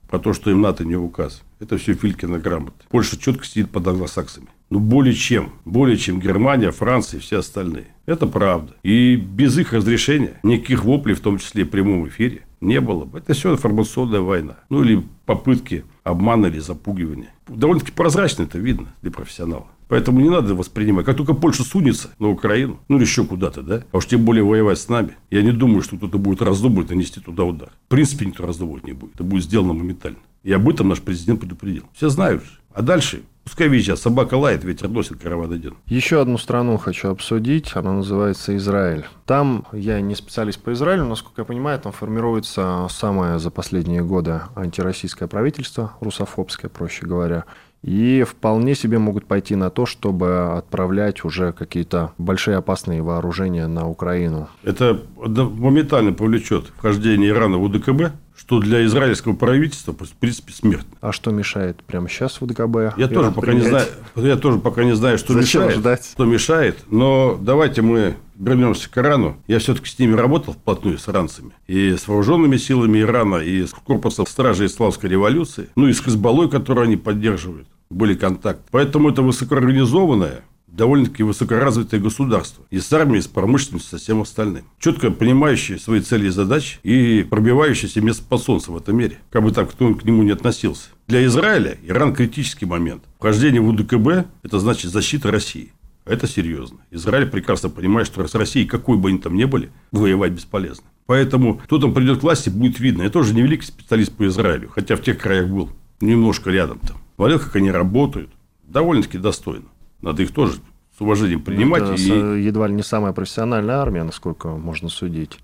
про то, что им НАТО не указ. Это все Филькина грамота. Польша четко сидит под англосаксами. Ну, более чем. Более чем Германия, Франция и все остальные. Это правда. И без их разрешения никаких воплей, в том числе и в прямом эфире, не было бы. Это все информационная война. Ну, или попытки обмана или запугивания. Довольно-таки прозрачно это видно для профессионала. Поэтому не надо воспринимать. Как только Польша сунется на Украину, ну или еще куда-то, да, а уж тем более воевать с нами, я не думаю, что кто-то будет раздумывать и нести туда удар. В принципе, никто раздумывать не будет. Это будет сделано моментально. И об этом наш президент предупредил. Все знают. А дальше Пускай визжат, собака лает, ветер носит, караван идет. Еще одну страну хочу обсудить, она называется Израиль. Там, я не специалист по Израилю, но, насколько я понимаю, там формируется самое за последние годы антироссийское правительство, русофобское, проще говоря и вполне себе могут пойти на то, чтобы отправлять уже какие-то большие опасные вооружения на Украину. Это моментально повлечет вхождение Ирана в УДКБ, что для израильского правительства, в принципе, смерть. А что мешает прямо сейчас в УДКБ? Я, тоже пока, не знаю, я тоже пока не знаю, что Зачем мешает. Ждать? Что мешает. Но давайте мы вернемся к Ирану. Я все-таки с ними работал вплотную, с иранцами. И с вооруженными силами Ирана, и с корпусом стражи Исламской революции. Ну, и с Хизбаллой, которую они поддерживают были контакты. Поэтому это высокоорганизованное, довольно-таки высокоразвитое государство. И с армией, и с промышленностью, со всем остальным. Четко понимающие свои цели и задачи и пробивающиеся место под в этом мире. Как бы так кто к нему не относился. Для Израиля Иран критический момент. Вхождение в УДКБ – это значит защита России. Это серьезно. Израиль прекрасно понимает, что с Россией, какой бы они там ни были, воевать бесполезно. Поэтому кто там придет к власти, будет видно. Я тоже не великий специалист по Израилю, хотя в тех краях был немножко рядом там смотрел, как они работают. Довольно-таки достойно. Надо их тоже с уважением принимать. Это и... едва ли не самая профессиональная армия, насколько можно судить.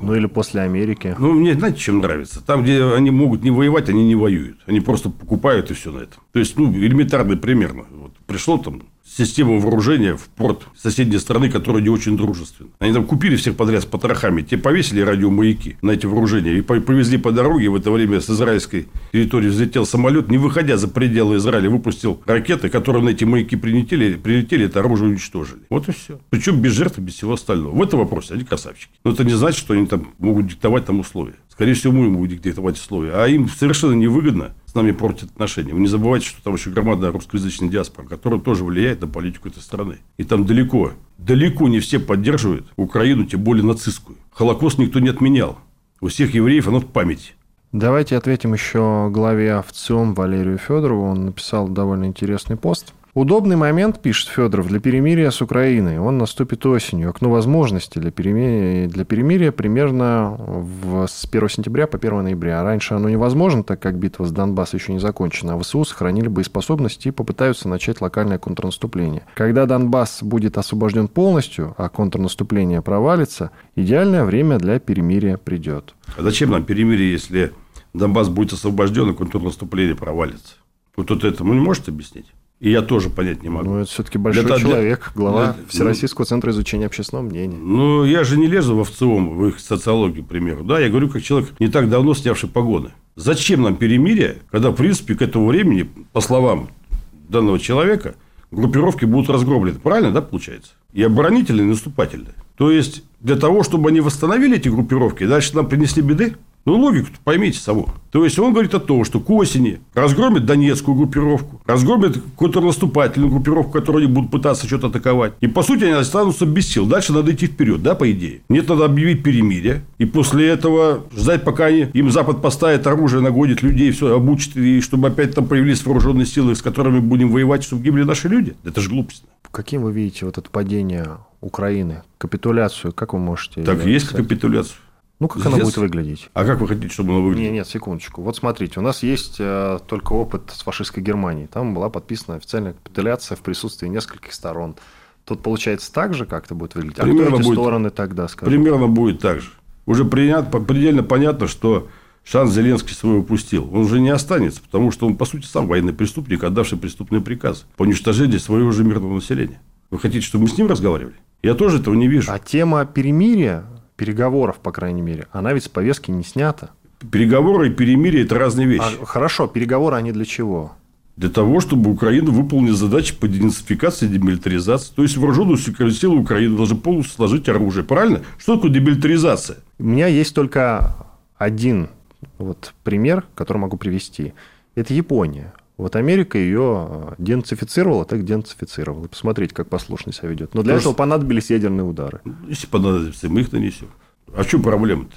Ну, или после Америки. Ну, мне, знаете, чем нравится? Там, где они могут не воевать, они не воюют. Они просто покупают и все на это. То есть, ну, элементарный примерно. Вот пришло там систему вооружения в порт соседней страны, которая не очень дружественна. Они там купили всех подряд с потрохами, те повесили радиомаяки на эти вооружения и повезли по дороге. В это время с израильской территории взлетел самолет, не выходя за пределы Израиля, выпустил ракеты, которые на эти маяки прилетели, прилетели это оружие уничтожили. Вот и все. Причем без жертв, без всего остального. В этом вопросе они красавчики. Но это не значит, что они там могут диктовать там условия. Скорее всего, мы ему будем диктовать условия. А им совершенно невыгодно с нами портить отношения. Вы не забывайте, что там еще громадная русскоязычная диаспора, которая тоже влияет на политику этой страны. И там далеко, далеко не все поддерживают Украину, тем более нацистскую. Холокост никто не отменял. У всех евреев оно в памяти. Давайте ответим еще главе ВЦИОМ Валерию Федорову. Он написал довольно интересный пост. Удобный момент, пишет Федоров, для перемирия с Украиной. Он наступит осенью. Окно возможностей для перемирия, для перемирия примерно в, с 1 сентября по 1 ноября. А раньше оно невозможно, так как битва с Донбассом еще не закончена. А ВСУ сохранили боеспособность и попытаются начать локальное контрнаступление. Когда Донбасс будет освобожден полностью, а контрнаступление провалится, идеальное время для перемирия придет. А зачем нам перемирие, если Донбасс будет освобожден и контрнаступление провалится? Вот это вы не можете объяснить? И я тоже понять не могу. Ну, это все-таки большой для, человек, глава для, Всероссийского ну, центра изучения общественного мнения. Ну, я же не лезу в ВЦИОМ, в их социологию, к примеру. Да, я говорю, как человек, не так давно снявший погоны. Зачем нам перемирие, когда, в принципе, к этому времени, по словам данного человека, группировки будут разгромлены. Правильно, да, получается? И оборонительные, и наступательные. То есть, для того, чтобы они восстановили эти группировки, дальше нам принесли беды, ну, логику поймите само. То есть, он говорит о том, что к осени разгромит Донецкую группировку, разгромит контрнаступательную группировку, которую они будут пытаться что-то атаковать. И, по сути, они останутся без сил. Дальше надо идти вперед, да, по идее. Нет, надо объявить перемирие. И после этого ждать, пока они, им Запад поставит оружие, нагодит людей, все обучит, и чтобы опять там появились вооруженные силы, с которыми будем воевать, чтобы гибли наши люди. Это же глупость. Каким вы видите вот это падение Украины, капитуляцию, как вы можете... Так, есть капитуляцию. Ну, как Здесь... она будет выглядеть? А как вы хотите, чтобы она выглядела? Нет, нет, секундочку. Вот смотрите, у нас есть э, только опыт с фашистской Германией. Там была подписана официальная капитуляция в присутствии нескольких сторон. Тут получается так же, как это будет выглядеть? Примерно а кто эти будет, стороны тогда, скажем? Примерно будет так же. Уже принят, предельно понятно, что шанс Зеленский свой упустил. Он уже не останется, потому что он, по сути, сам военный преступник, отдавший преступный приказ по уничтожению своего же мирного населения. Вы хотите, чтобы мы с ним разговаривали? Я тоже этого не вижу. А тема перемирия переговоров, по крайней мере, она ведь с повестки не снята. Переговоры и перемирие – это разные вещи. А, хорошо, переговоры они для чего? Для того, чтобы Украина выполнила задачи по денацификации и демилитаризации. То есть, вооруженную силы Украины должны полностью сложить оружие. Правильно? Что такое демилитаризация? У меня есть только один вот пример, который могу привести. Это Япония. Вот Америка ее э, денацифицировала, так денацифицировала. Посмотрите, как послушно себя ведет. Но для Просто... этого понадобились ядерные удары. Если понадобится, мы их нанесем. А что проблема-то?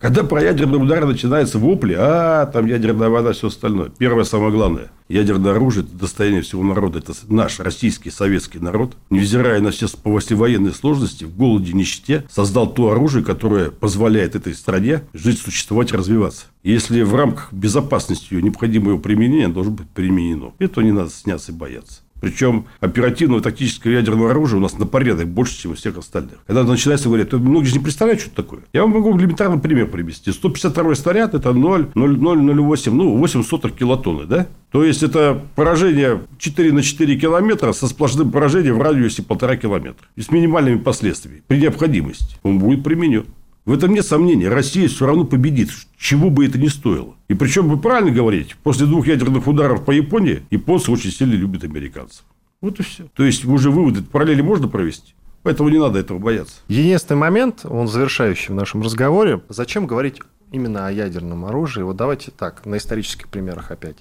Когда про ядерный удар начинается вопли, а там ядерная вода, все остальное. Первое, самое главное. Ядерное оружие – это достояние всего народа. Это наш российский, советский народ, невзирая на все послевоенные сложности, в голоде, нищете, создал то оружие, которое позволяет этой стране жить, существовать, развиваться. Если в рамках безопасности ее необходимое применение должно быть применено. Этого не надо сняться и бояться. Причем оперативного тактического ядерного оружия у нас на порядок больше, чем у всех остальных. Когда начинается говорить, многие же не представляют, что это такое. Я вам могу элементарный пример привести. 152 снаряд – это 0,008, ну, 8 сотых килотонны, да? То есть, это поражение 4 на 4 километра со сплошным поражением в радиусе полтора километра. И с минимальными последствиями. При необходимости он будет применен. В этом нет сомнений. Россия все равно победит, чего бы это ни стоило. И причем вы правильно говорите, после двух ядерных ударов по Японии, японцы очень сильно любят американцев. Вот и все. То есть, уже выводы параллели можно провести? Поэтому не надо этого бояться. Единственный момент, он завершающий в нашем разговоре. Зачем говорить именно о ядерном оружии? Вот давайте так, на исторических примерах опять.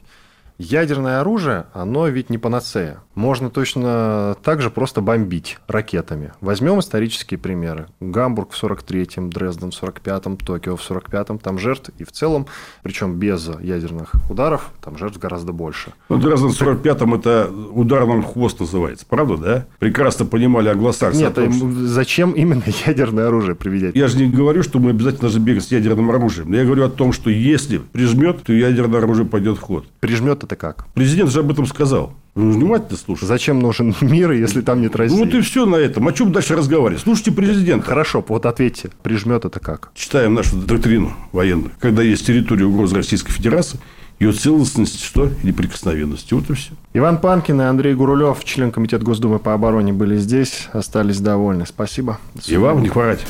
Ядерное оружие, оно ведь не панацея. Можно точно так же просто бомбить ракетами. Возьмем исторические примеры. Гамбург в 43-м, Дрезден в 45-м, Токио в 45-м. Там жертв и в целом, причем без ядерных ударов, там жертв гораздо больше. Ну, Дрезден в 45-м это ударным хвост называется, правда, да? Прекрасно понимали англосаксы. Нет, том, что... зачем именно (laughs) ядерное оружие применять? Я же не говорю, что мы обязательно должны бегать с ядерным оружием. Я говорю о том, что если прижмет, то ядерное оружие пойдет в ход. Прижмет это как? Президент же об этом сказал. Вы внимательно слушайте. Зачем нужен (laughs) мир, если там нет России? Ну, вот и все на этом. О чем дальше разговаривать? Слушайте президент, Хорошо, вот ответьте. Прижмет это как? Читаем нашу доктрину военную. Когда есть территория угрозы Российской Федерации, ее целостность что? И неприкосновенности. Вот и все. Иван Панкин и Андрей Гурулев, член Комитета Госдумы по обороне, были здесь. Остались довольны. Спасибо. И вам не хворать.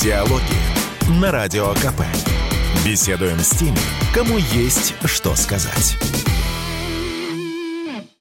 Диалоги на Радио КП. Беседуем с теми, кому есть что сказать.